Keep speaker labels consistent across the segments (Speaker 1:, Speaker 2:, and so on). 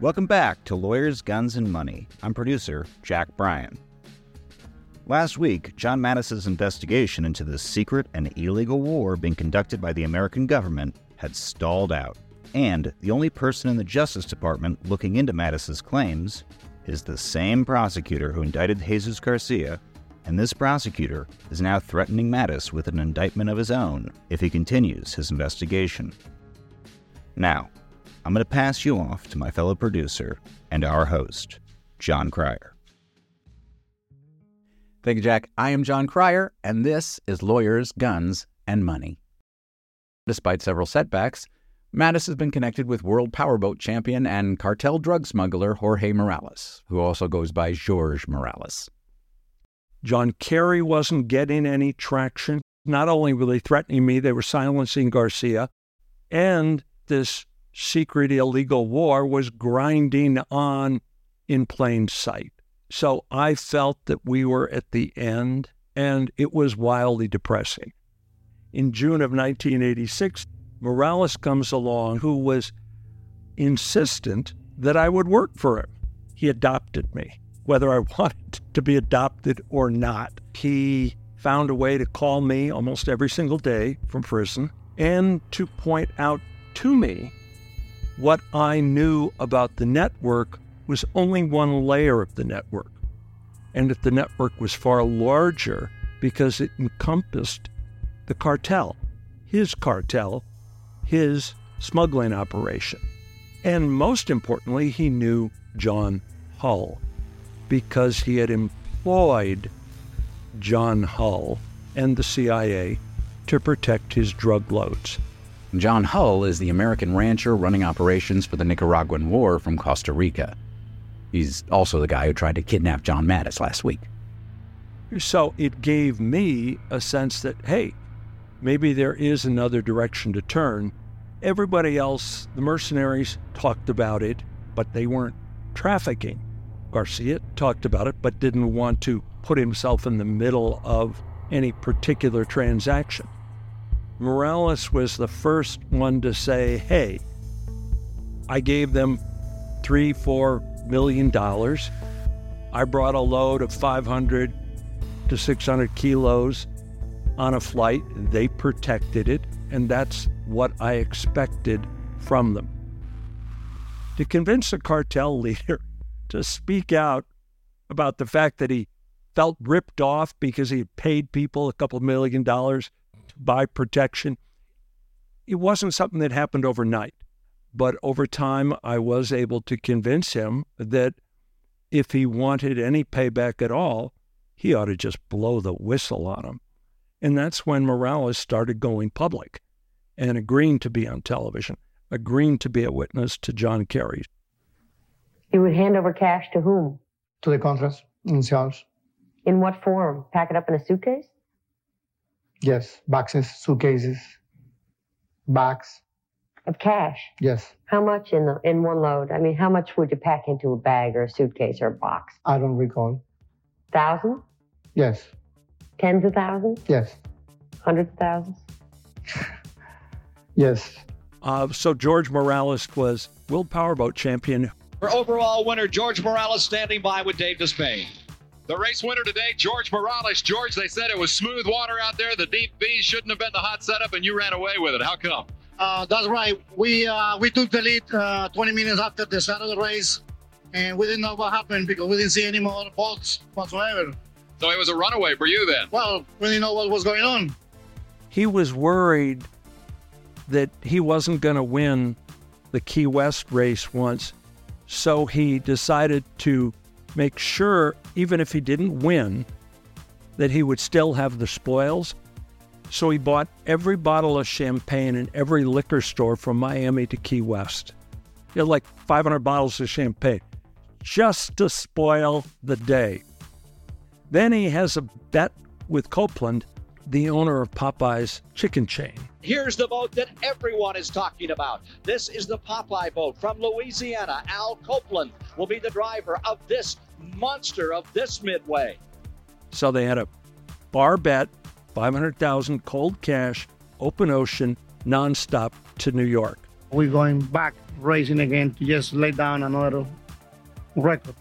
Speaker 1: Welcome back to Lawyers, Guns, and Money. I'm producer Jack Bryan. Last week, John Mattes's investigation into the secret and illegal war being conducted by the American government had stalled out. And the only person in the Justice Department looking into Mattes's claims is the same prosecutor who indicted Jesus Garcia, and this prosecutor is now threatening Mattes with an indictment of his own if he continues his investigation. Now, I'm going to pass you off to my fellow producer and our host, Jon Cryer.
Speaker 2: Thank you, Jack. I am Jon Cryer, and this is Lawyers, Guns, and Money. Despite several setbacks, Mattes has been connected with world powerboat champion and cartel drug smuggler Jorge Morales, who also goes by George Morales.
Speaker 3: John Kerry wasn't getting any traction. Not only were they threatening me, they were silencing Garcia. And this secret illegal war was grinding on in plain sight. So I felt that we were at the end, and it was wildly depressing. In June of 1986, Morales comes along who was insistent that I would work for him. He adopted me, whether I wanted to be adopted or not. He found a way to call me almost every single day from prison and to point out to me what I knew about the network was only one layer of the network, and that the network was far larger because it encompassed the cartel, his cartel, his smuggling operation. And most importantly, he knew John Hull because he had employed John Hull and the CIA to protect his drug loads.
Speaker 2: John Hull is the American rancher running operations for the Nicaraguan War from Costa Rica. He's also the guy who tried to kidnap John Mattes last week.
Speaker 3: So it gave me a sense that, hey, maybe there is another direction to turn. Everybody else, the mercenaries, talked about it, but they weren't trafficking. Garcia talked about it, but didn't want to put himself in the middle of any particular transaction. Morales was the first one to say, hey, I gave them three, four million dollars. I brought a load of 500 to 600 kilos on a flight. They protected it, and that's what I expected from them. To convince a cartel leader to speak out about the fact that he felt ripped off because he had paid people a couple million dollars by protection. It wasn't something that happened overnight, but over time, I was able to convince him that if he wanted any payback at all, he ought to just blow the whistle on him. And that's when Morales started going public and agreeing to be on television, agreeing to be a witness to John Kerry.
Speaker 4: He would hand over cash to whom?
Speaker 5: To the Contras themselves.
Speaker 4: In what form? Pack it up in a suitcase?
Speaker 5: Yes, boxes, suitcases, box.
Speaker 4: Of cash?
Speaker 5: Yes.
Speaker 4: How much in the in one load? I mean, how much would you pack into a bag or a suitcase or a box?
Speaker 5: I don't recall.
Speaker 4: Thousand?
Speaker 5: Yes.
Speaker 4: Tens of thousands?
Speaker 5: Yes.
Speaker 4: Hundreds of thousands?
Speaker 5: yes.
Speaker 3: Uh, so George Morales was world powerboat champion.
Speaker 6: For overall winner, George Morales standing by with Dave Despain. The race winner today, George Morales. George, they said it was smooth water out there. The deep V shouldn't have been the hot setup, and you ran away with it. How come?
Speaker 7: Uh, that's right. We uh, we took the lead uh, 20 minutes after the start of the race, and we didn't know what happened because we didn't see any more boats whatsoever.
Speaker 6: So it was a runaway for you then?
Speaker 7: Well, we didn't know what was going on.
Speaker 3: He was worried that he wasn't going to win the Key West race once, so he decided to make sure, even if he didn't win, that he would still have the spoils. So he bought every bottle of champagne in every liquor store from Miami to Key West. He had like 500 bottles of champagne just to spoil the day. Then he has a bet with Copeland, the owner of Popeye's chicken chain.
Speaker 6: Here's the boat that everyone is talking about. This is the Popeye boat from Louisiana. Al Copeland will be the driver of this monster of this midway.
Speaker 3: So they had a bar bet, 500,000 cold cash, open ocean, nonstop to New York.
Speaker 7: We're going back racing again to just lay down another record.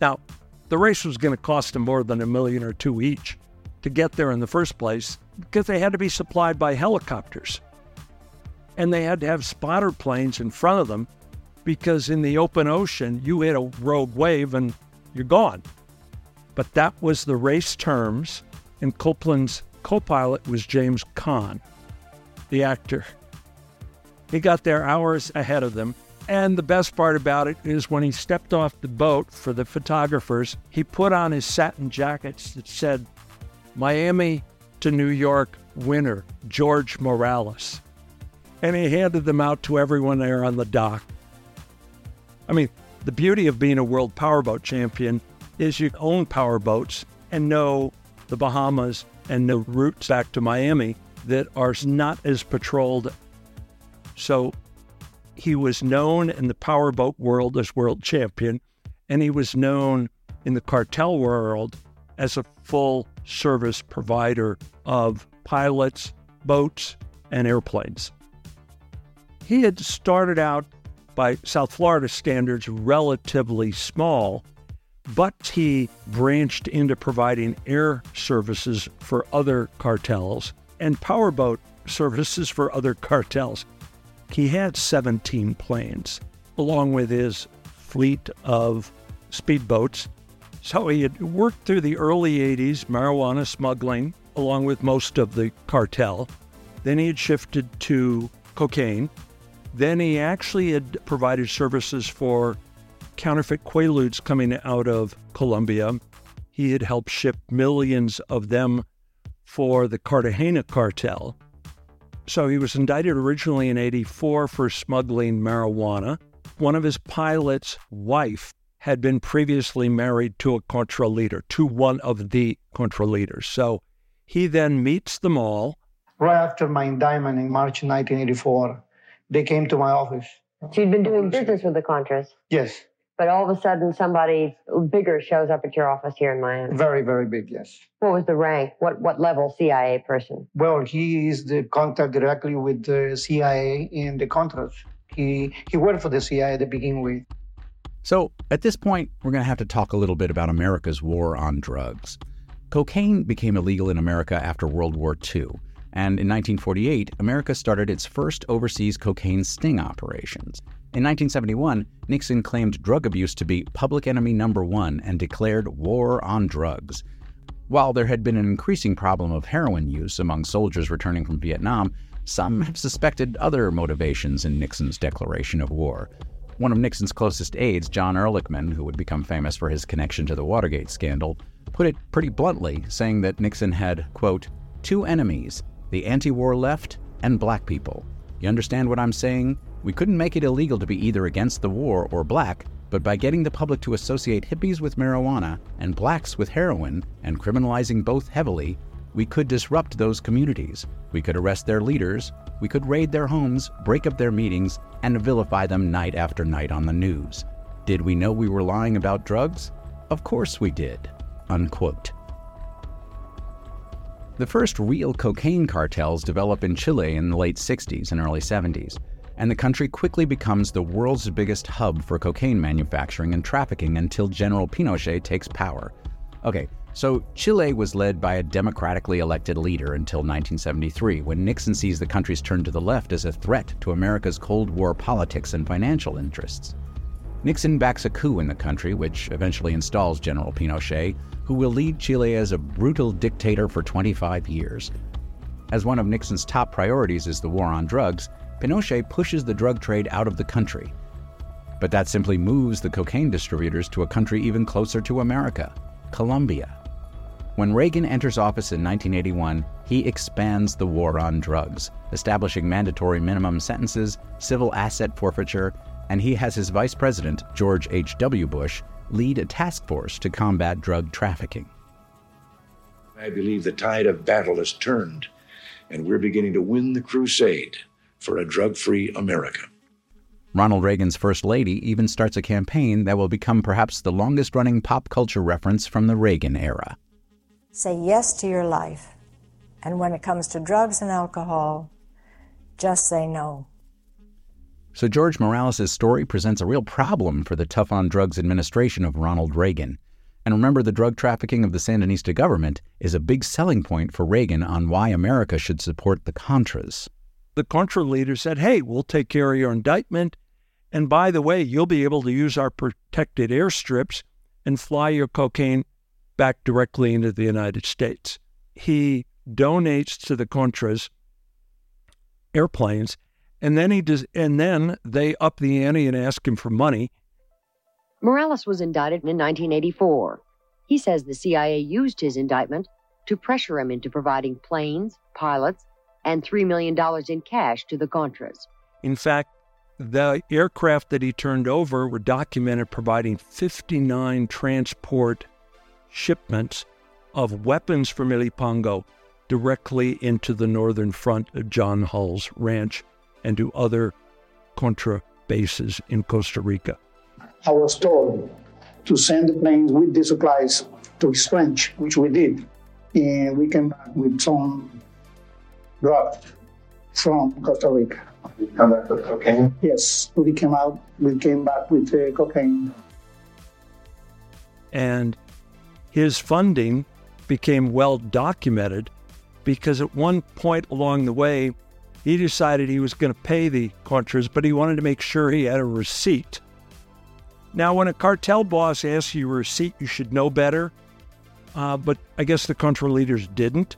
Speaker 3: Now, the race was going to cost them more than a million or two each to get there in the first place because they had to be supplied by helicopters. And they had to have spotter planes in front of them because in the open ocean, you hit a rogue wave and you're gone. But that was the race terms, and Copeland's co pilot was James Caan, the actor. He got there hours ahead of them. And the best part about it is when he stepped off the boat for the photographers, he put on his satin jackets that said, Miami to New York winner, George Morales. And he handed them out to everyone there on the dock. I mean, the beauty of being a world powerboat champion is you own powerboats and know the Bahamas and the routes back to Miami that are not as patrolled. So he was known in the powerboat world as world champion, and he was known in the cartel world as a full service provider of pilots, boats, and airplanes. He had started out by South Florida standards relatively small, but he branched into providing air services for other cartels and powerboat services for other cartels. He had 17 planes, along with his fleet of speedboats. So he had worked through the early 80s marijuana smuggling, along with most of the cartel. Then he had shifted to cocaine. Then he actually had provided services for counterfeit quaaludes coming out of Colombia. He had helped ship millions of them for the Cartagena cartel. So he was indicted originally in 84 for smuggling marijuana. One of his pilot's wife had been previously married to a Contra leader, to one of the Contra leaders. So he then meets them all.
Speaker 5: Right after my indictment in March 1984, they came to my office.
Speaker 4: So you'd been doing business with the Contras,
Speaker 5: Yes,
Speaker 4: but all of a sudden somebody bigger shows up at your office here in Miami.
Speaker 5: very, very big, yes.
Speaker 4: What was the rank? What what level CIA person?
Speaker 5: Well, he is the contact directly with the CIA in the Contras. He, he worked for the CIA to begin with.
Speaker 2: So, at this point, we're going to have to talk a little bit about America's war on drugs. Cocaine became illegal in America after World War II, and in 1948, America started its first overseas cocaine sting operations. In 1971, Nixon claimed drug abuse to be public enemy number one and declared war on drugs. While there had been an increasing problem of heroin use among soldiers returning from Vietnam, some have suspected other motivations in Nixon's declaration of war. One of Nixon's closest aides, John Ehrlichman, who would become famous for his connection to the Watergate scandal, put it pretty bluntly, saying that Nixon had, quote, two enemies the anti war left and black people. You understand what I'm saying? We couldn't make it illegal to be either against the war or black, but by getting the public to associate hippies with marijuana and blacks with heroin and criminalizing both heavily, we could disrupt those communities. We could arrest their leaders, we could raid their homes, break up their meetings, and vilify them night after night on the news. Did we know we were lying about drugs? Of course we did. Unquote. The first real cocaine cartels develop in Chile in the late 60s and early 70s, and the country quickly becomes the world's biggest hub for cocaine manufacturing and trafficking until General Pinochet takes power. Okay, so Chile was led by a democratically elected leader until 1973, when Nixon sees the country's turn to the left as a threat to America's Cold War politics and financial interests. Nixon backs a coup in the country, which eventually installs General Pinochet, who will lead Chile as a brutal dictator for 25 years. As one of Nixon's top priorities is the war on drugs, Pinochet pushes the drug trade out of the country. But that simply moves the cocaine distributors to a country even closer to America, Colombia. When Reagan enters office in 1981, he expands the war on drugs, establishing mandatory minimum sentences, civil asset forfeiture, and he has his vice president, George H.W. Bush, lead a task force to combat drug trafficking.
Speaker 8: I believe the tide of battle has turned, and we're beginning to win the crusade for a drug free America.
Speaker 2: Ronald Reagan's First Lady even starts a campaign that will become perhaps the longest running pop culture reference from the Reagan era.
Speaker 9: Say yes to your life. And when it comes to drugs and alcohol, just say no.
Speaker 2: So George Morales' story presents a real problem for the tough on drugs administration of Ronald Reagan. And remember, the drug trafficking of the Sandinista government is a big selling point for Reagan on why America should support the Contras.
Speaker 3: The Contra leader said, hey, we'll take care of your indictment. And by the way, you'll be able to use our protected airstrips and fly your cocaine back directly into the United States. He donates to the Contras airplanes, and then he does, and then they up the ante and ask him for money.
Speaker 4: Morales was indicted in 1984. He says the CIA used his indictment to pressure him into providing planes, pilots, and $3 million in cash to the Contras.
Speaker 3: In fact, the aircraft that he turned over were documented providing 59 transport shipments of weapons from Ilopango directly into the northern front of John Hull's ranch and to other Contra bases in Costa Rica.
Speaker 5: I was told to send the planes with the supplies to his ranch, which we did. And we came back with some drugs from Costa Rica.
Speaker 10: You come back with cocaine?
Speaker 5: Yes, we came out, we came back with uh, cocaine.
Speaker 3: And his funding became well documented because at one point along the way, he decided he was going to pay the Contras, but he wanted to make sure he had a receipt. Now, when a cartel boss asks you a receipt, you should know better. Uh, but I guess the Contra leaders didn't.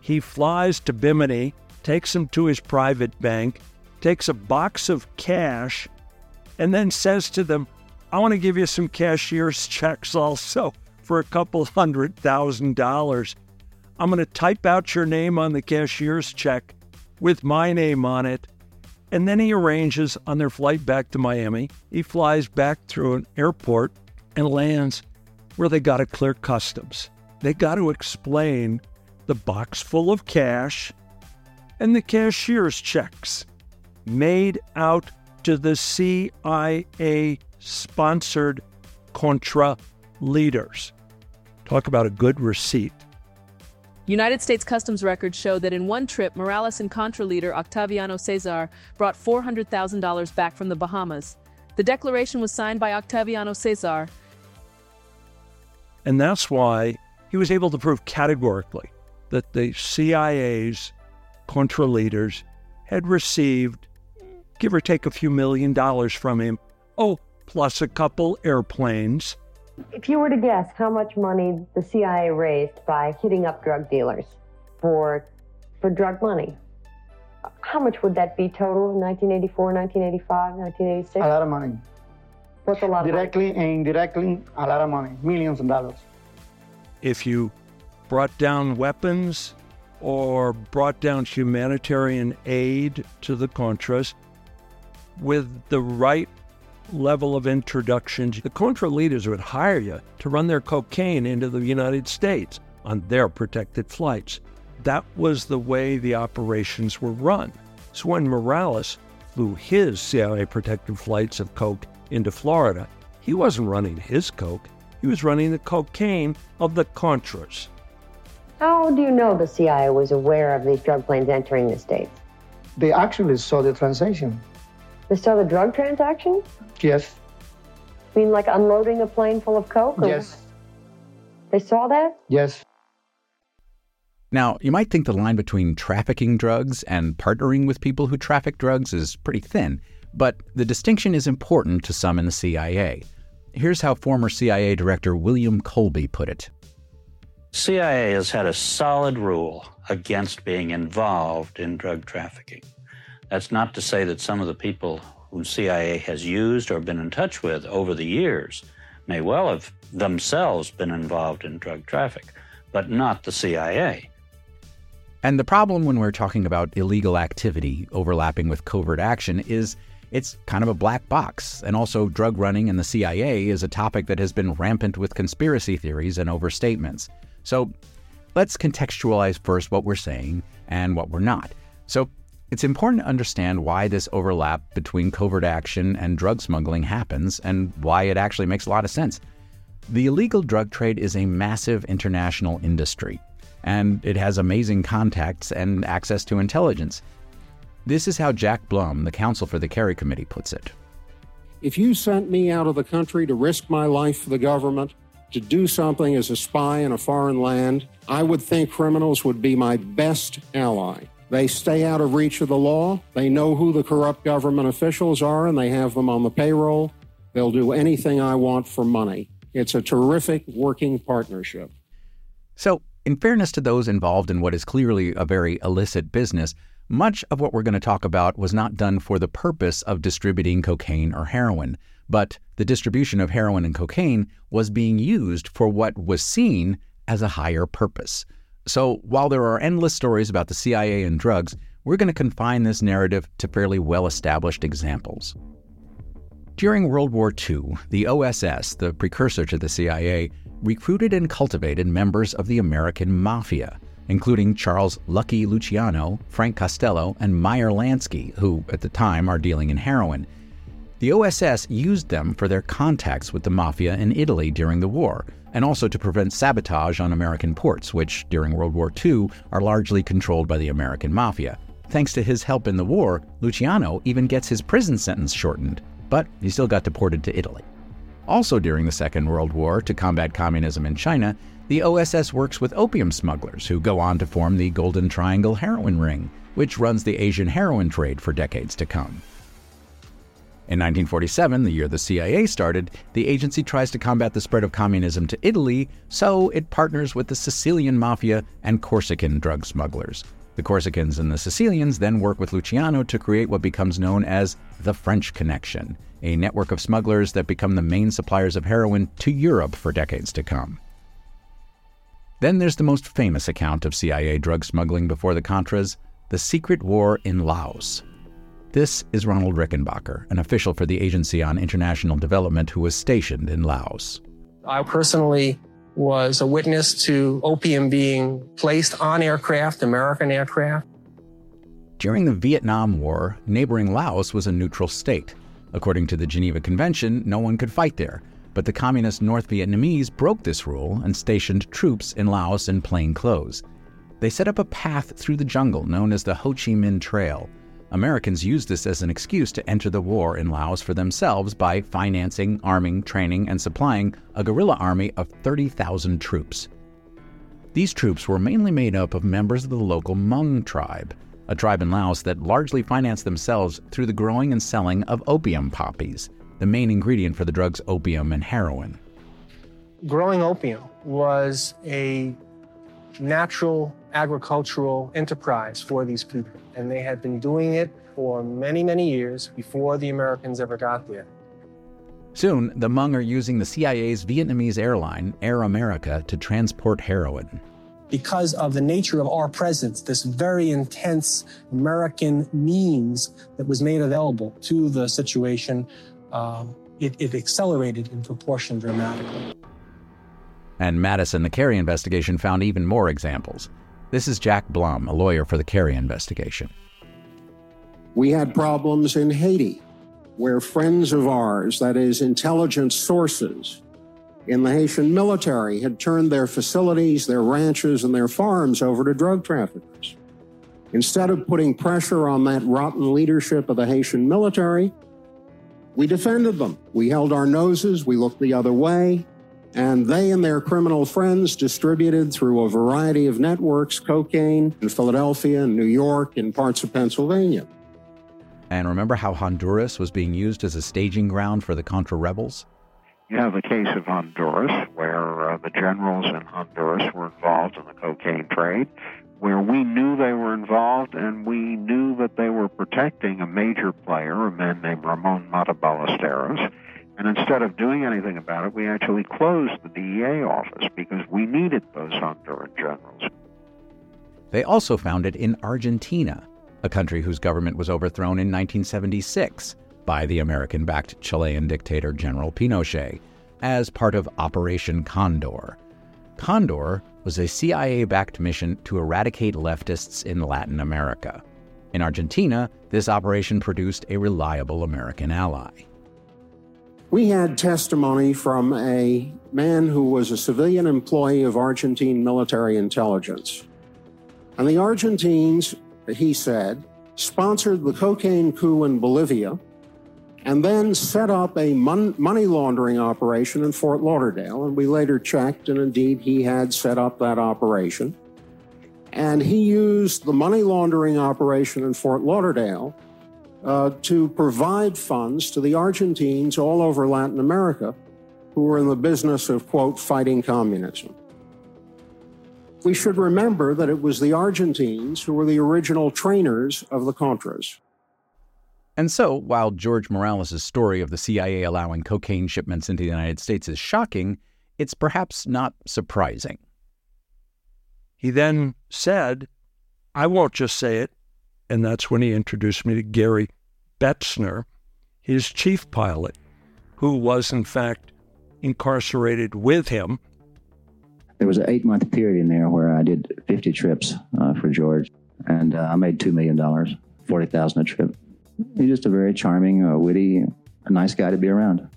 Speaker 3: He flies to Bimini, takes him to his private bank, takes a box of cash, and then says to them, I want to give you some cashier's checks also for a couple hundred thousand dollars. I'm going to type out your name on the cashier's check with my name on it and then he arranges on their flight back to Miami. He flies back through an airport and lands where they got to clear customs. They got to explain the box full of cash and the cashier's checks made out to the CIA sponsored Contra leaders. Talk about a good receipt.
Speaker 11: United States Customs records show that in one trip, Morales and Contra leader Octaviano Cesar brought $400,000 back from the Bahamas. The declaration was signed by Octaviano Cesar.
Speaker 3: And that's why he was able to prove categorically that the CIA's Contra leaders had received, give or take a few million dollars from him. Oh, plus a couple airplanes
Speaker 4: if you were to guess how much money the CIA raised by hitting up drug dealers for for drug money, how much would that be total in 1984, 1985, 1986? A
Speaker 5: lot of money.
Speaker 4: What's a lot
Speaker 5: Directly and indirectly, a lot of money, millions of dollars.
Speaker 3: If you brought down weapons or brought down humanitarian aid to the Contras with the right level of introductions, the Contra leaders would hire you to run their cocaine into the United States on their protected flights. That was the way the operations were run. So when Morales flew his CIA protected flights of coke into Florida, he wasn't running his coke, he was running the cocaine of the Contras.
Speaker 4: How do you know the CIA was aware of these drug planes entering the States?
Speaker 5: They actually saw the transaction.
Speaker 4: They saw the drug transaction?
Speaker 5: Yes.
Speaker 4: I mean, like unloading a plane full of coke?
Speaker 5: Yes.
Speaker 4: They saw that?
Speaker 5: Yes.
Speaker 2: Now, you might think the line between trafficking drugs and partnering with people who traffic drugs is pretty thin, but the distinction is important to some in the CIA. Here's how former CIA Director William Colby put it
Speaker 12: CIA has had a solid rule against being involved in drug trafficking. That's not to say that some of the people who CIA has used or been in touch with over the years may well have themselves been involved in drug traffic, but not the CIA.
Speaker 2: And the problem when we're talking about illegal activity overlapping with covert action is it's kind of a black box. And also, drug running and the CIA is a topic that has been rampant with conspiracy theories and overstatements. So let's contextualize first what we're saying and what we're not. So, it's important to understand why this overlap between covert action and drug smuggling happens and why it actually makes a lot of sense. The illegal drug trade is a massive international industry, and it has amazing contacts and access to intelligence. This is how Jack Blum, the counsel for the Kerry Committee, puts it.
Speaker 13: If you sent me out of the country to risk my life for the government, to do something as a spy in a foreign land, I would think criminals would be my best ally. They stay out of reach of the law. They know who the corrupt government officials are and they have them on the payroll. They'll do anything I want for money. It's a terrific working partnership.
Speaker 2: So, in fairness to those involved in what is clearly a very illicit business, much of what we're going to talk about was not done for the purpose of distributing cocaine or heroin, but the distribution of heroin and cocaine was being used for what was seen as a higher purpose. So, while there are endless stories about the CIA and drugs, we're going to confine this narrative to fairly well established examples. During World War II, the OSS, the precursor to the CIA, recruited and cultivated members of the American Mafia, including Charles Lucky Luciano, Frank Costello, and Meyer Lansky, who at the time are dealing in heroin. The OSS used them for their contacts with the Mafia in Italy during the war, and also to prevent sabotage on American ports, which during World War II are largely controlled by the American Mafia. Thanks to his help in the war, Luciano even gets his prison sentence shortened, but he still got deported to Italy. Also during the Second World War, to combat communism in China, the OSS works with opium smugglers who go on to form the Golden Triangle heroin ring, which runs the Asian heroin trade for decades to come. In 1947, the year the CIA started, the agency tries to combat the spread of communism to Italy, so it partners with the Sicilian mafia and Corsican drug smugglers. The Corsicans and the Sicilians then work with Luciano to create what becomes known as the French Connection, a network of smugglers that become the main suppliers of heroin to Europe for decades to come. Then there's the most famous account of CIA drug smuggling before the Contras the secret war in Laos. This is Ronald Rickenbacker, an official for the Agency on International Development who was stationed in Laos.
Speaker 14: I personally was a witness to opium being placed on aircraft, American aircraft.
Speaker 2: During the Vietnam War, neighboring Laos was a neutral state. According to the Geneva Convention, no one could fight there, but the communist North Vietnamese broke this rule and stationed troops in Laos in plain clothes. They set up a path through the jungle known as the Ho Chi Minh Trail Americans used this as an excuse to enter the war in Laos for themselves by financing, arming, training, and supplying a guerrilla army of 30,000 troops. These troops were mainly made up of members of the local Hmong tribe, a tribe in Laos that largely financed themselves through the growing and selling of opium poppies, the main ingredient for the drugs opium and heroin.
Speaker 14: Growing opium was a natural agricultural enterprise for these people. And they had been doing it for many, many years before the Americans ever got there.
Speaker 2: Soon, the Hmong are using the CIA's Vietnamese airline, Air America, to transport heroin.
Speaker 14: Because of the nature of our presence, this very intense American means that was made available to the situation, um, it, it accelerated in proportion dramatically.
Speaker 2: And Madison, the Kerry investigation, found even more examples. This is Jack Blum, a lawyer for the Kerry investigation.
Speaker 13: We had problems in Haiti, where friends of ours, that is, intelligence sources in the Haitian military, had turned their facilities, their ranches, and their farms over to drug traffickers. Instead of putting pressure on that rotten leadership of the Haitian military, we defended them. We held our noses, we looked the other way, and they and their criminal friends distributed through a variety of networks cocaine in Philadelphia and New York and parts of Pennsylvania.
Speaker 2: And remember how Honduras was being used as a staging ground for the Contra rebels?
Speaker 15: You have the case of Honduras, where uh, the generals in Honduras were involved in the cocaine trade, where we knew they were involved and we knew that they were protecting a major player, a man named Ramon Matta Ballesteros and instead of doing anything about it, we actually closed the DEA office because we needed those Honduran generals.
Speaker 2: They also found it in Argentina, a country whose government was overthrown in 1976 by the American backed Chilean dictator General Pinochet as part of Operation Condor. Condor was a CIA backed mission to eradicate leftists in Latin America. In Argentina, this operation produced a reliable American ally.
Speaker 13: We had testimony from a man who was a civilian employee of Argentine military intelligence. And the Argentines, he said, sponsored the cocaine coup in Bolivia, and then set up a mon- money laundering operation in Fort Lauderdale. And we later checked, and indeed he had set up that operation. And he used the money laundering operation in Fort Lauderdale uh, to provide funds to the Argentines all over Latin America who were in the business of, quote, fighting communism. We should remember that it was the Argentines who were the original trainers of the Contras.
Speaker 2: And so, while George Morales' story of the CIA allowing cocaine shipments into the United States is shocking, it's perhaps not surprising.
Speaker 3: He then said, I won't just say it, and that's when he introduced me to Gary Betzner, his chief pilot, who was in fact incarcerated with him.
Speaker 16: There was an eight month period in there where I did 50 trips uh, for George, and uh, I made $2 million, 40000 a trip. He's just a very charming, uh, witty, a nice guy to be around.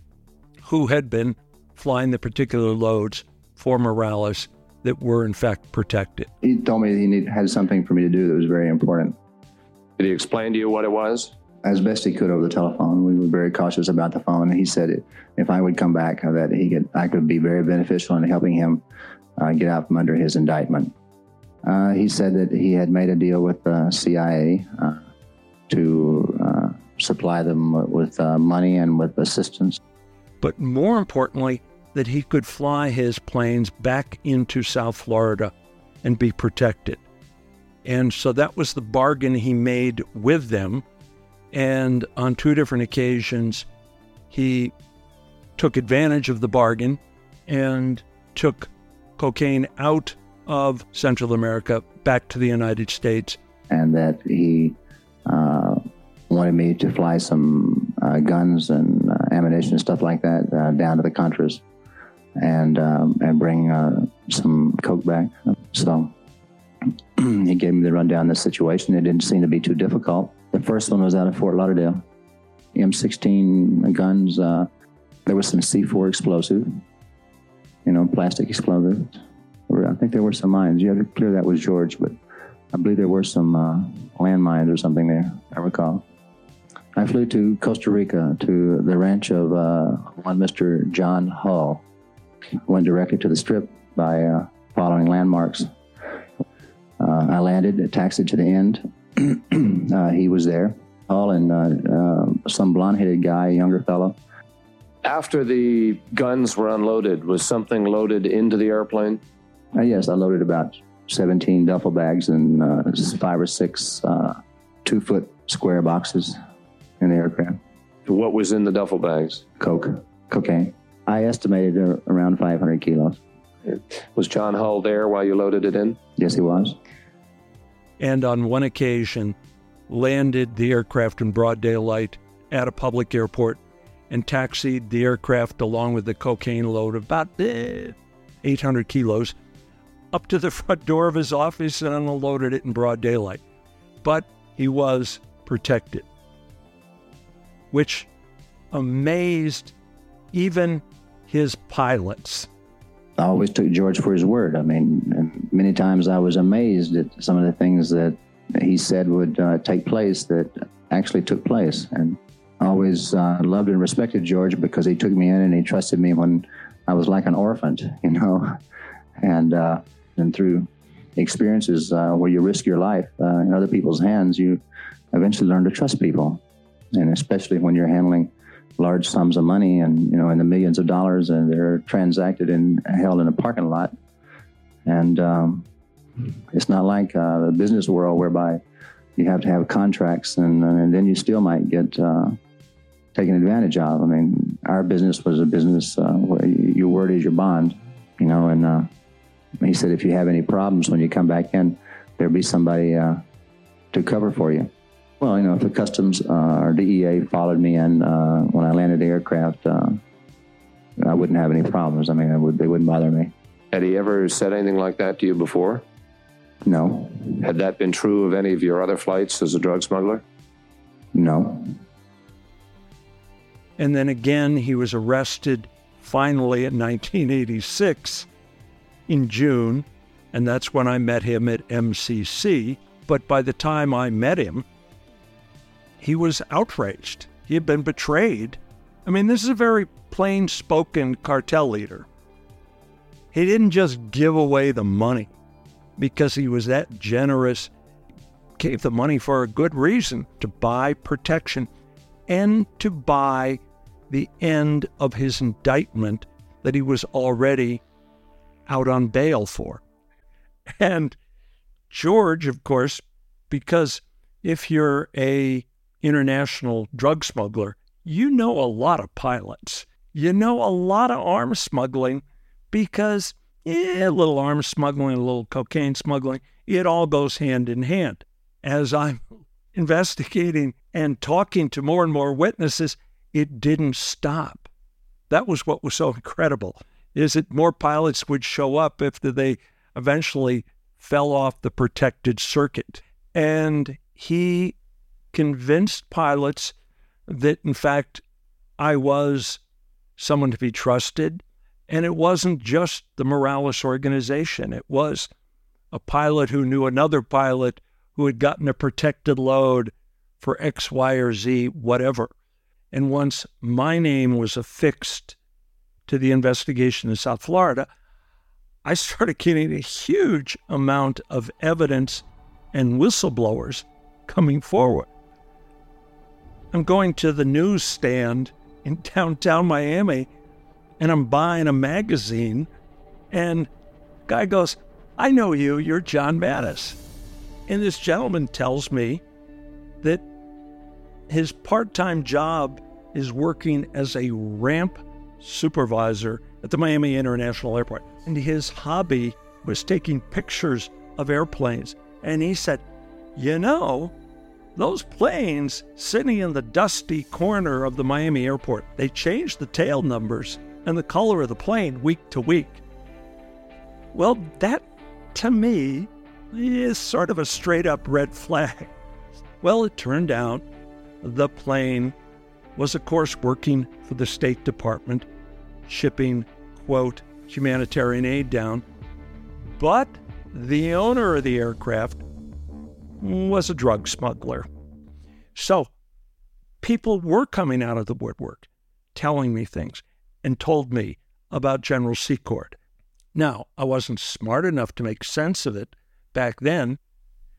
Speaker 3: Who had been flying the particular loads for Morales that were in fact protected.
Speaker 16: He told me he need, had something for me to do that was very important.
Speaker 17: Did he explain to you what it was?
Speaker 16: As best he could over the telephone. We were very cautious about the phone. He said if I would come back, uh, that he could, I could be very beneficial in helping him uh, get out from under his indictment. Uh, he said that he had made a deal with the CIA uh, to uh, supply them with uh, money and with assistance.
Speaker 3: But more importantly, that he could fly his planes back into South Florida and be protected. And so that was the bargain he made with them. And on two different occasions, he took advantage of the bargain and took cocaine out of Central America back to the United States.
Speaker 16: And that he uh, wanted me to fly some uh, guns and uh, ammunition and stuff like that uh, down to the Contras and um, and bring uh, some coke back. So he gave me the rundown of the situation. It didn't seem to be too difficult. The first one was out of Fort Lauderdale. M16 guns. Uh, there was some C4 explosive, you know, plastic explosive. I think there were some mines. You have to clear that with George, but I believe there were some uh, landmines or something there, I recall. I flew to Costa Rica to the ranch of uh, one Mr. John Hull. Went directly to the strip by uh, following landmarks. Uh, I landed, taxied to the end. Uh, he was there. Hull and uh, uh, some blonde headed guy, younger fellow.
Speaker 17: After the guns were unloaded, was something loaded into the airplane?
Speaker 16: yes, I loaded about 17 duffel bags and five or six two foot square boxes in the aircraft.
Speaker 17: What was in the duffel bags?
Speaker 16: Coke, cocaine. I estimated uh, around 500 kilos.
Speaker 17: Was John Hull there while you loaded it in?
Speaker 16: Yes, he was.
Speaker 3: And on one occasion, landed the aircraft in broad daylight at a public airport and taxied the aircraft along with the cocaine load of about eh, 800 kilos up to the front door of his office and unloaded it in broad daylight. But he was protected, which amazed even his pilots.
Speaker 16: I always took George for his word. I mean, many times I was amazed at some of the things that he said would uh, take place that actually took place. And I always uh, loved and respected George because he took me in and he trusted me when I was like an orphan, you know. And uh, and through experiences uh, where you risk your life uh, in other people's hands, you eventually learn to trust people, and especially when you're handling large sums of money and you know in the millions of dollars and they're transacted and held in a parking lot. And um, it's not like uh, the business world whereby you have to have contracts and, and then you still might get uh, taken advantage of. I mean our business was a business uh, where your word is your bond you know and uh, he said if you have any problems when you come back in there'll be somebody uh, to cover for you well, you know, if the customs uh, or DEA followed me in uh, when I landed the aircraft, uh, I wouldn't have any problems. I mean, would, they wouldn't bother me.
Speaker 17: Had he ever said anything like that to you before?
Speaker 16: No.
Speaker 17: Had that been true of any of your other flights as a drug smuggler?
Speaker 16: No.
Speaker 3: And then again, he was arrested finally in 1986 in June, and that's when I met him at MCC. But by the time I met him, he was outraged. He had been betrayed. I mean, this is a very plain spoken cartel leader. He didn't just give away the money because he was that generous, gave the money for a good reason to buy protection and to buy the end of his indictment that he was already out on bail for. And George, of course, because if you're a international drug smuggler, you know a lot of pilots. You know a lot of arms smuggling because eh, a little arms smuggling, a little cocaine smuggling, it all goes hand in hand. As I'm investigating and talking to more and more witnesses, it didn't stop. That was what was so incredible. Is that more pilots would show up if they eventually fell off the protected circuit. And he convinced pilots that, in fact, I was someone to be trusted. And it wasn't just the Morales organization, it was a pilot who knew another pilot who had gotten a protected load for X, Y, or Z, whatever. And once my name was affixed to the investigation in South Florida, I started getting a huge amount of evidence and whistleblowers coming forward. I'm going to the newsstand in downtown Miami and I'm buying a magazine and guy goes, I know you, you're John Mattes. And this gentleman tells me that his part-time job is working as a ramp supervisor at the Miami International Airport. And his hobby was taking pictures of airplanes. And he said, You know, those planes sitting in the dusty corner of the Miami airport, they changed the tail numbers and the color of the plane week to week. Well, that to me is sort of a straight up red flag. Well, it turned out the plane was, of course, working for the State Department, shipping, quote, humanitarian aid down. But the owner of the aircraft was a drug smuggler. So people were coming out of the woodwork telling me things and told me about General Secord. Now, I wasn't smart enough to make sense of it back then.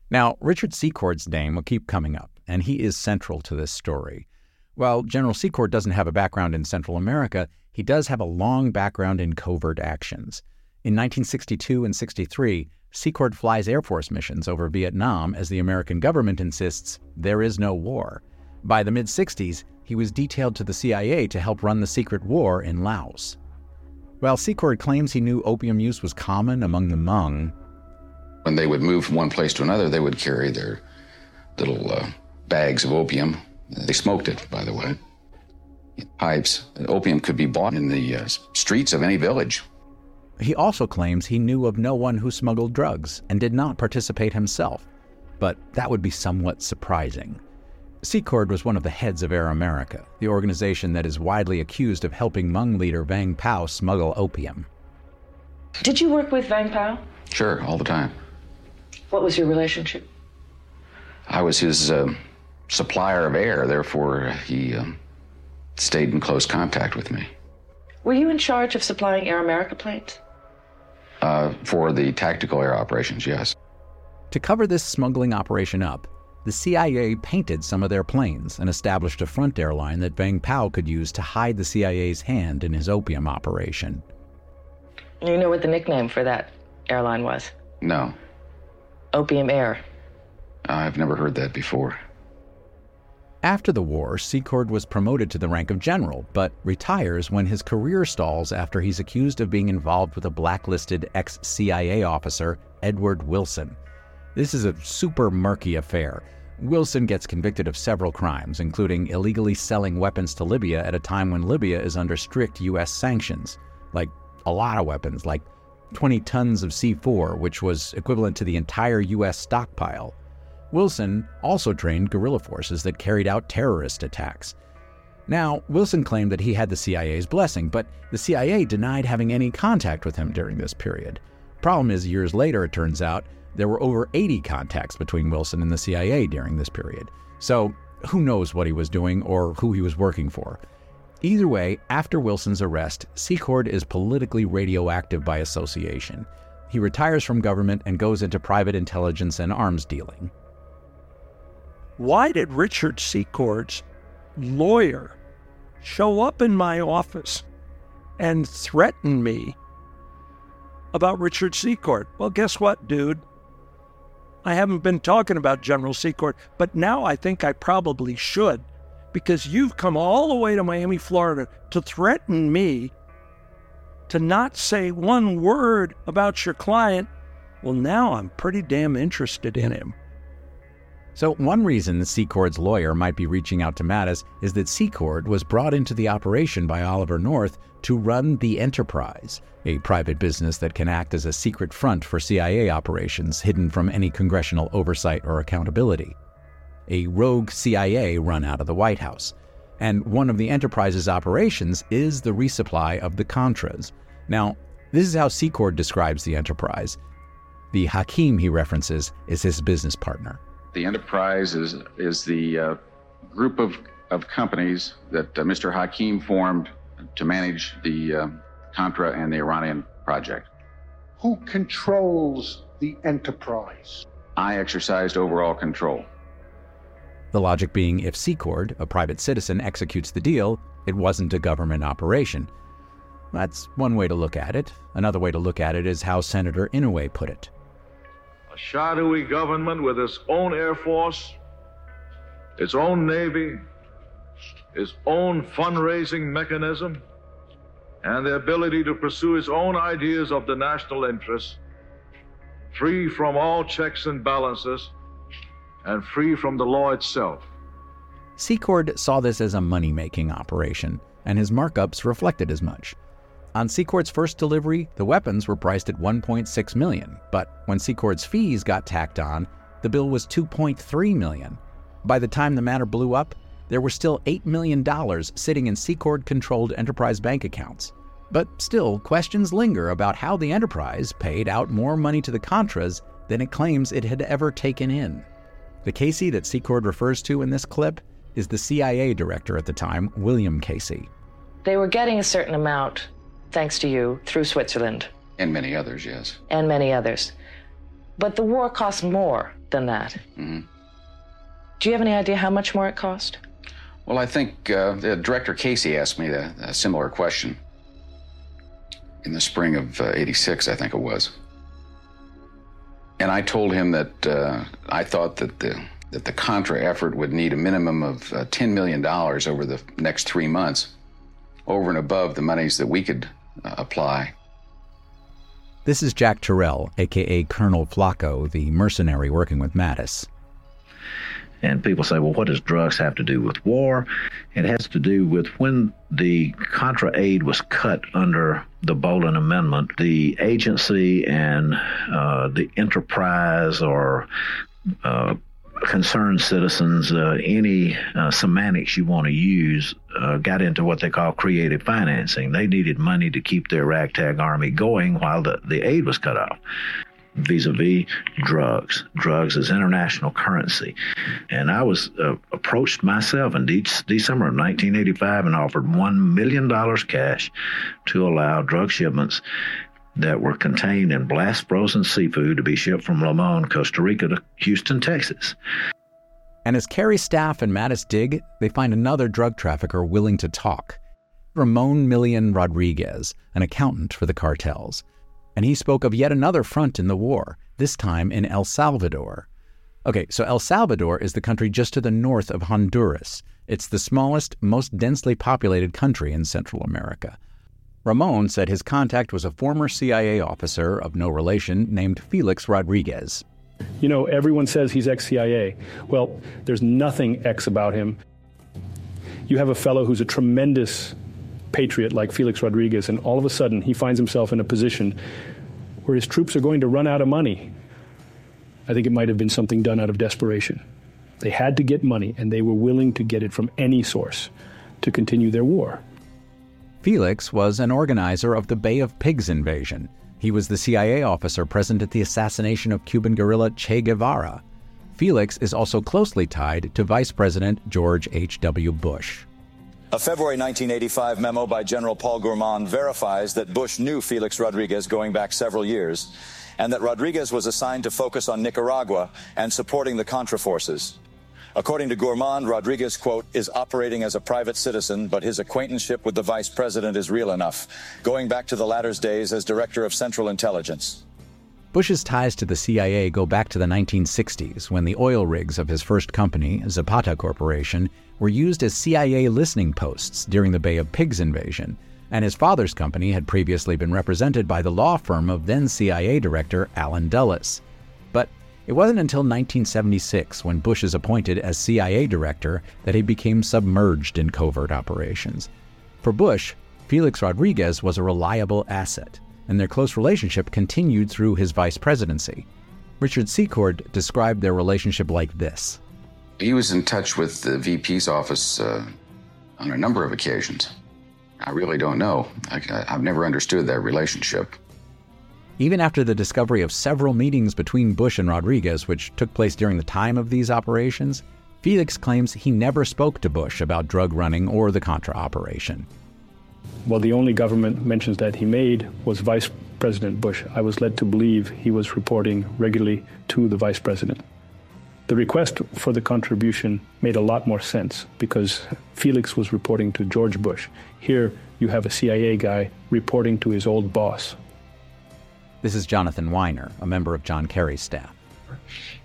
Speaker 2: Now, Richard Secord's name will keep coming up, and he is central to this story. While General Secord doesn't have a background in Central America, he does have a long background in covert actions. In 1962 and 63, Secord flies Air Force missions over Vietnam as the American government insists there is no war. By the mid 60s, he was detailed to the CIA to help run the secret war in Laos. While Secord claims he knew opium use was common among the Hmong,
Speaker 18: when they would move from one place to another, they would carry their little uh, bags of opium. They smoked it, by the way pipes. Opium could be bought in the uh, streets of any village.
Speaker 2: He also claims he knew of no one who smuggled drugs and did not participate himself, but that would be somewhat surprising. Secord was one of the heads of Air America, the organization that is widely accused of helping Hmong leader Vang Pao smuggle opium.
Speaker 19: Did you work with Vang Pao?
Speaker 18: Sure, all the time.
Speaker 19: What was your relationship?
Speaker 18: I was his uh, supplier of air, therefore, he. Um, stayed in close contact with me.
Speaker 19: Were you in charge of supplying Air America planes?
Speaker 18: Uh, for the tactical air operations, yes.
Speaker 2: To cover this smuggling operation up, the CIA painted some of their planes and established a front airline that Vang Pao could use to hide the CIA's hand in his opium operation.
Speaker 19: You know what the nickname for that airline was?
Speaker 18: No.
Speaker 19: Opium Air.
Speaker 18: I've never heard that before.
Speaker 2: After the war, Secord was promoted to the rank of general, but retires when his career stalls after he's accused of being involved with a blacklisted ex CIA officer, Edward Wilson. This is a super murky affair. Wilson gets convicted of several crimes, including illegally selling weapons to Libya at a time when Libya is under strict U.S. sanctions. Like a lot of weapons, like 20 tons of C4, which was equivalent to the entire U.S. stockpile. Wilson also trained guerrilla forces that carried out terrorist attacks. Now, Wilson claimed that he had the CIA's blessing, but the CIA denied having any contact with him during this period. Problem is, years later, it turns out, there were over 80 contacts between Wilson and the CIA during this period. So, who knows what he was doing or who he was working for. Either way, after Wilson's arrest, Secord is politically radioactive by association. He retires from government and goes into private intelligence and arms dealing.
Speaker 3: Why did Richard Secord's lawyer show up in my office and threaten me about Richard Secord? Well, guess what, dude? I haven't been talking about General Secord, but now I think I probably should because you've come all the way to Miami, Florida to threaten me to not say one word about your client. Well, now I'm pretty damn interested in him.
Speaker 2: So, one reason Secord's lawyer might be reaching out to Mattes is that Secord was brought into the operation by Oliver North to run the Enterprise, a private business that can act as a secret front for CIA operations hidden from any congressional oversight or accountability. A rogue CIA run out of the White House. And one of the Enterprise's operations is the resupply of the Contras. Now, this is how Secord describes the Enterprise. The Hakim he references is his business partner.
Speaker 18: The Enterprise is, is the uh, group of, of companies that uh, Mr. Hakim formed to manage the uh, Contra and the Iranian project.
Speaker 5: Who controls the enterprise?
Speaker 18: I exercised overall control.
Speaker 2: The logic being if Secord, a private citizen, executes the deal, it wasn't a government operation. That's one way to look at it. Another way to look at it is how Senator Inouye put it.
Speaker 20: A shadowy government with its own Air Force, its own Navy, its own fundraising mechanism, and the ability to pursue its own ideas of the national interest, free from all checks and balances, and free from the law itself.
Speaker 2: Secord saw this as a money making operation, and his markups reflected as much. On Secord's first delivery, the weapons were priced at 1.6 million, but when Secord's fees got tacked on, the bill was 2.3 million. By the time the matter blew up, there were still $8 million sitting in Secord controlled enterprise bank accounts. But still, questions linger about how the enterprise paid out more money to the Contras than it claims it had ever taken in. The Casey that Secord refers to in this clip is the CIA director at the time, William Casey.
Speaker 19: They were getting a certain amount, thanks to you, through Switzerland.
Speaker 18: And many others, yes.
Speaker 19: And many others. But the war cost more than that.
Speaker 18: Mm-hmm.
Speaker 19: Do you have any idea how much more it cost?
Speaker 18: Well, I think uh, director Casey asked me a, a, similar question in the spring of uh, 86, I think it was. And I told him that uh, I thought that the, that the Contra effort would need a minimum of uh, $10 million over the next three months, over and above the monies that we could apply.
Speaker 2: This is Jack Terrell, aka Colonel Flaco, the mercenary working with Mattes.
Speaker 21: And people say, well, what does drugs have to do with war? It has to do with when the Contra aid was cut under the Boland Amendment, the agency and uh, the enterprise or uh, concerned citizens, uh, any uh, semantics you want to use, uh, got into what they call creative financing. They needed money to keep their ragtag army going while the, the aid was cut off vis-a-vis drugs. Drugs as international currency. And I was uh, approached myself in de- December of 1985 and offered $1 million cash to allow drug shipments that were contained in blast frozen seafood to be shipped from Limon, Costa Rica to Houston, Texas.
Speaker 2: And as Kerry's staff and Mattes dig, they find another drug trafficker willing to talk. Ramon Milian Rodriguez, an accountant for the cartels and he spoke of yet another front in the war, this time in El Salvador. Okay, so El Salvador is the country just to the north of Honduras. It's the smallest, most densely populated country in Central America. Ramon said his contact was a former CIA officer of no relation named Felix Rodriguez.
Speaker 22: You know, everyone says he's ex CIA. Well, there's nothing ex about him. You have a fellow who's a tremendous patriot like Felix Rodriguez, and all of a sudden he finds himself in a position where his troops are going to run out of money. I think it might have been something done out of desperation. They had to get money, and they were willing to get it from any source to continue their war.
Speaker 2: Felix was an organizer of the Bay of Pigs invasion. He was the CIA officer present at the assassination of Cuban guerrilla Che Guevara. Felix is also closely tied to Vice President George H.W. Bush.
Speaker 23: A February 1985 memo by General Paul Gorman verifies that Bush knew Felix Rodriguez going back several years, and that Rodriguez was assigned to focus on Nicaragua and supporting the Contra forces. According to Gorman, Rodriguez, quote, is operating as a private citizen, but his acquaintanceship with the vice president is real enough, going back to the latter's days as director of Central Intelligence.
Speaker 2: Bush's ties to the CIA go back to the 1960s when the oil rigs of his first company, Zapata Corporation, were used as CIA listening posts during the Bay of Pigs invasion, and his father's company had previously been represented by the law firm of then CIA Director Allen Dulles. It wasn't until 1976, when Bush is appointed as CIA director, that he became submerged in covert operations. For Bush, Felix Rodriguez was a reliable asset, and their close relationship continued through his vice presidency. Richard Secord described their relationship like this
Speaker 18: He was in touch with the VP's office uh, on a number of occasions. I really don't know. I, have never understood that relationship.
Speaker 2: Even after the discovery of several meetings between Bush and Rodriguez, which took place during the time of these operations, Felix claims he never spoke to Bush about drug running or the Contra operation.
Speaker 22: Well, the only government mentions that he made was Vice President Bush. I was led to believe he was reporting regularly to the Vice President. The request for the contribution made a lot more sense because Felix was reporting to George Bush. Here, you have a CIA guy reporting to his old boss,
Speaker 2: this is Jonathan Winer, a member of John Kerry's staff.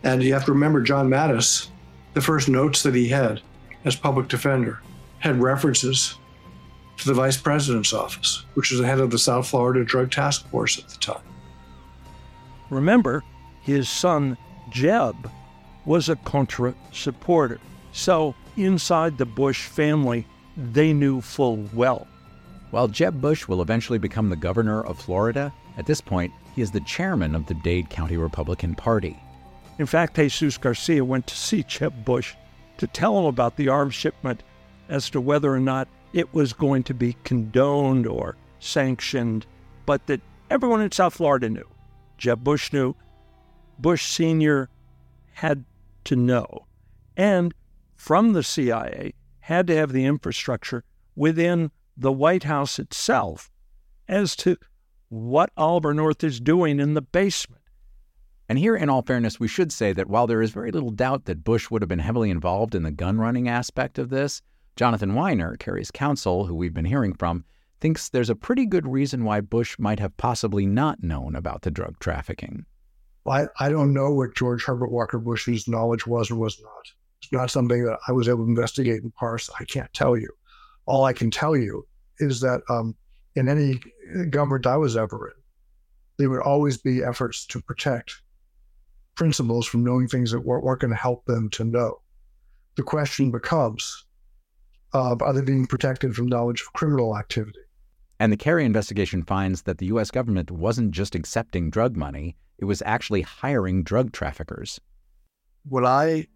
Speaker 24: And you have to remember John Mattes, the first notes that he had as public defender had references to the vice president's office, which was the head of the South Florida Drug Task Force at the time.
Speaker 3: Remember, his son, Jeb, was a Contra supporter. So, inside the Bush family, they knew full well.
Speaker 2: While Jeb Bush will eventually become the governor of Florida, at this point, he is the chairman of the Dade County Republican Party.
Speaker 3: In fact, Jesus Garcia went to see Jeb Bush to tell him about the arms shipment as to whether or not it was going to be condoned or sanctioned, but that everyone in South Florida knew. Jeb Bush knew. Bush Sr. had to know. And from the CIA, had to have the infrastructure within the White House itself as to what Oliver North is doing in the basement.
Speaker 2: And here, in all fairness, we should say that while there is very little doubt that Bush would have been heavily involved in the gun running aspect of this, Jonathan Winer, Kerry's counsel, who we've been hearing from, thinks there's a pretty good reason why Bush might have possibly not known about the drug trafficking.
Speaker 24: I, I don't know what George Herbert Walker Bush's knowledge was or was not. It's not something that I was able to investigate and parse. I can't tell you. All I can tell you is that um, in any government I was ever in, there would always be efforts to protect principals from knowing things that weren't, weren't going to help them to know. The question becomes uh, are they being protected from knowledge of criminal activity?
Speaker 2: And the Kerry investigation finds that the U.S. government wasn't just accepting drug money, it was actually hiring drug traffickers.
Speaker 24: What I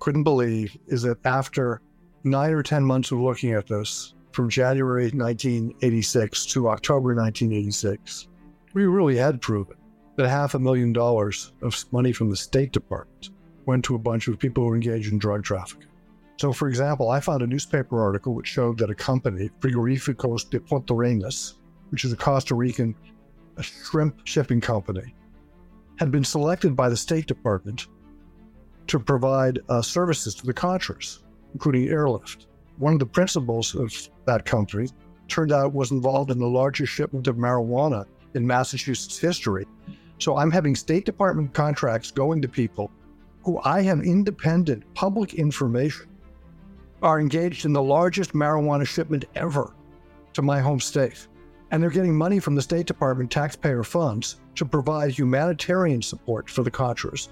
Speaker 24: couldn't believe is that after nine or 10 months of looking at this, from January 1986 to October 1986, we really had proven that half a million dollars of money from the State Department went to a bunch of people who were engaged in drug trafficking. So, for example, I found a newspaper article which showed that a company, Frigoríficos de Puntarenas, which is a Costa Rican shrimp shipping company, had been selected by the State Department to provide uh, services to the Contras, including airlift one of the principals of that country turned out was involved in the largest shipment of marijuana in Massachusetts history. So I'm having State Department contracts going to people who I have independent public information are engaged in the largest marijuana shipment ever to my home state. And they're getting money from the State Department taxpayer funds to provide humanitarian support for the Contras.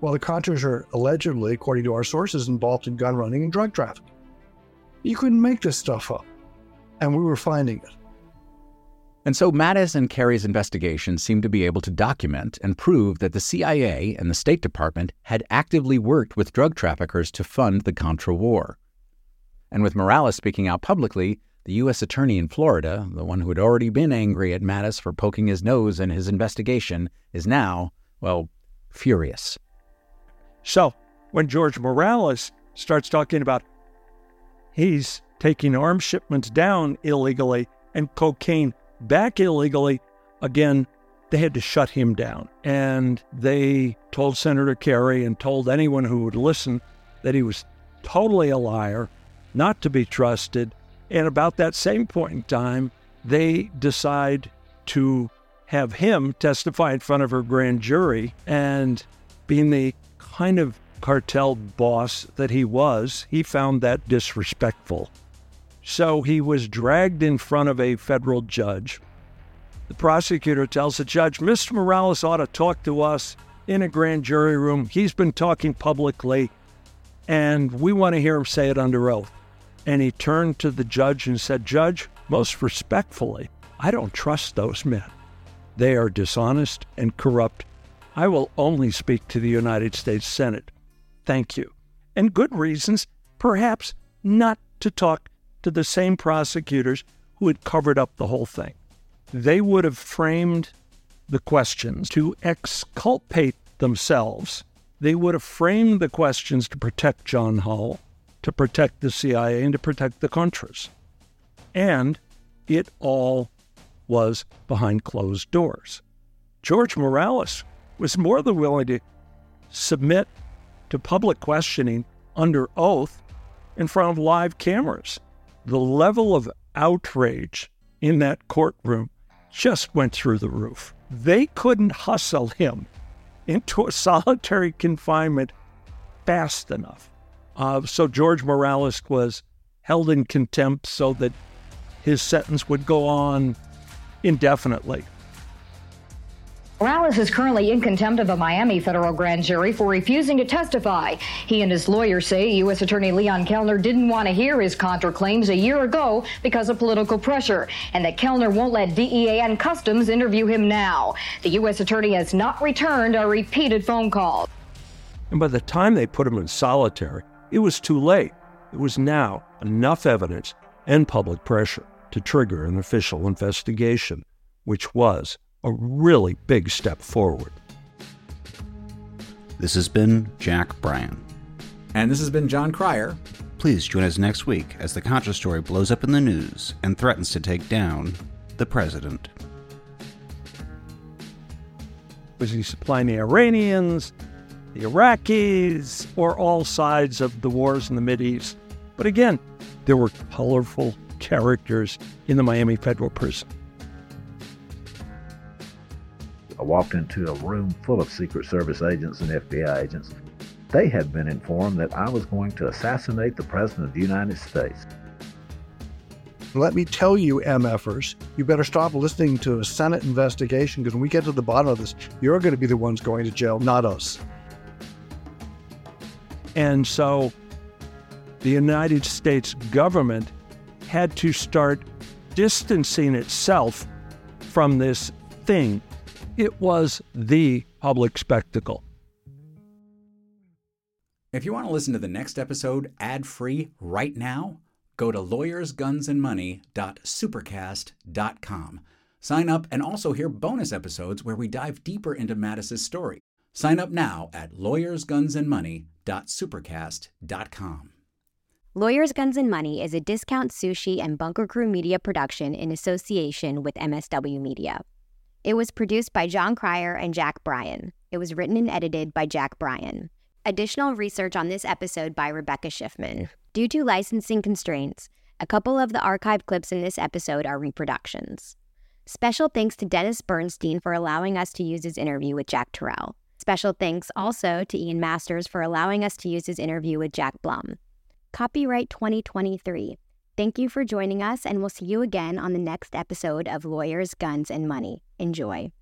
Speaker 24: While the Contras are allegedly, according to our sources, involved in gun running and drug trafficking. You couldn't make this stuff up. And we were finding it.
Speaker 2: And so Mattes and Kerry's investigation seemed to be able to document and prove that the CIA and the State Department had actively worked with drug traffickers to fund the Contra War. And with Morales speaking out publicly, the U.S. Attorney in Florida, the one who had already been angry at Mattes for poking his nose in his investigation, is now, well, furious.
Speaker 3: So when George Morales starts talking about he's taking arms shipments down illegally and cocaine back illegally, again, they had to shut him down. And they told Senator Kerry and told anyone who would listen that he was totally a liar, not to be trusted. And about that same point in time, they decide to have him testify in front of her grand jury. And being the kind of cartel boss that he was, he found that disrespectful. So he was dragged in front of a federal judge. The prosecutor tells the judge, Mr. Morales ought to talk to us in a grand jury room. He's been talking publicly, and we want to hear him say it under oath. And he turned to the judge and said, Judge, most respectfully, I don't trust those men. They are dishonest and corrupt. I will only speak to the United States Senate. Thank you. And good reasons, perhaps not to talk to the same prosecutors who had covered up the whole thing. They would have framed the questions to exculpate themselves. They would have framed the questions to protect John Hull, to protect the CIA, and to protect the Contras. And it all was behind closed doors. George Morales was more than willing to submit to public questioning under oath in front of live cameras. The level of outrage in that courtroom just went through the roof. They couldn't hustle him into a solitary confinement fast enough. Uh, so George Morales was held in contempt so that his sentence would go on indefinitely.
Speaker 25: Morales is currently in contempt of a Miami federal grand jury for refusing to testify. He and his lawyer say U.S. Attorney Leon Kellner didn't want to hear his Contra claims a year ago because of political pressure, and that Kellner won't let DEA and Customs interview him now. The U.S. Attorney has not returned our repeated phone calls.
Speaker 3: And by the time they put him in solitary, it was too late. It was now enough evidence and public pressure to trigger an official investigation, which was a really big step forward.
Speaker 2: This has been Jack Bryan. And this has been Jon Cryer. Please join us next week as the Contra story blows up in the news and threatens to take down the president.
Speaker 3: Was he supplying the Iranians, the Iraqis, or all sides of the wars in the Mideast? But again, there were colorful characters in the Miami federal prison.
Speaker 21: I walked into a room full of Secret Service agents and FBI agents. They had been informed that I was going to assassinate the President of the United States.
Speaker 24: Let me tell you, MFers, you better stop listening to a Senate investigation because when we get to the bottom of this, you're going to be the ones going to jail, not us.
Speaker 3: And so the United States government had to start distancing itself from this thing it was the public spectacle.
Speaker 2: If you want to listen to the next episode ad free right now, go to lawyersgunsandmoney.supercast.com. Sign up and also hear bonus episodes where we dive deeper into Mattes's story. Sign up now at lawyersgunsandmoney.supercast.com.
Speaker 26: Lawyers, Guns, and Money is a discount sushi and bunker crew media production in association with MSW Media. It was produced by Jon Cryer and Jack Bryan. It was written and edited by Jack Bryan. Additional research on this episode by Rebecca Schiffman. Due to licensing constraints, a couple of the archived clips in this episode are reproductions. Special thanks to Dennis Bernstein for allowing us to use his interview with Jack Terrell. Special thanks also to Ian Masters for allowing us to use his interview with Jack Blum. Copyright 2023. Thank you for joining us, and we'll see you again on the next episode of Lawyers, Guns, and Money. Enjoy.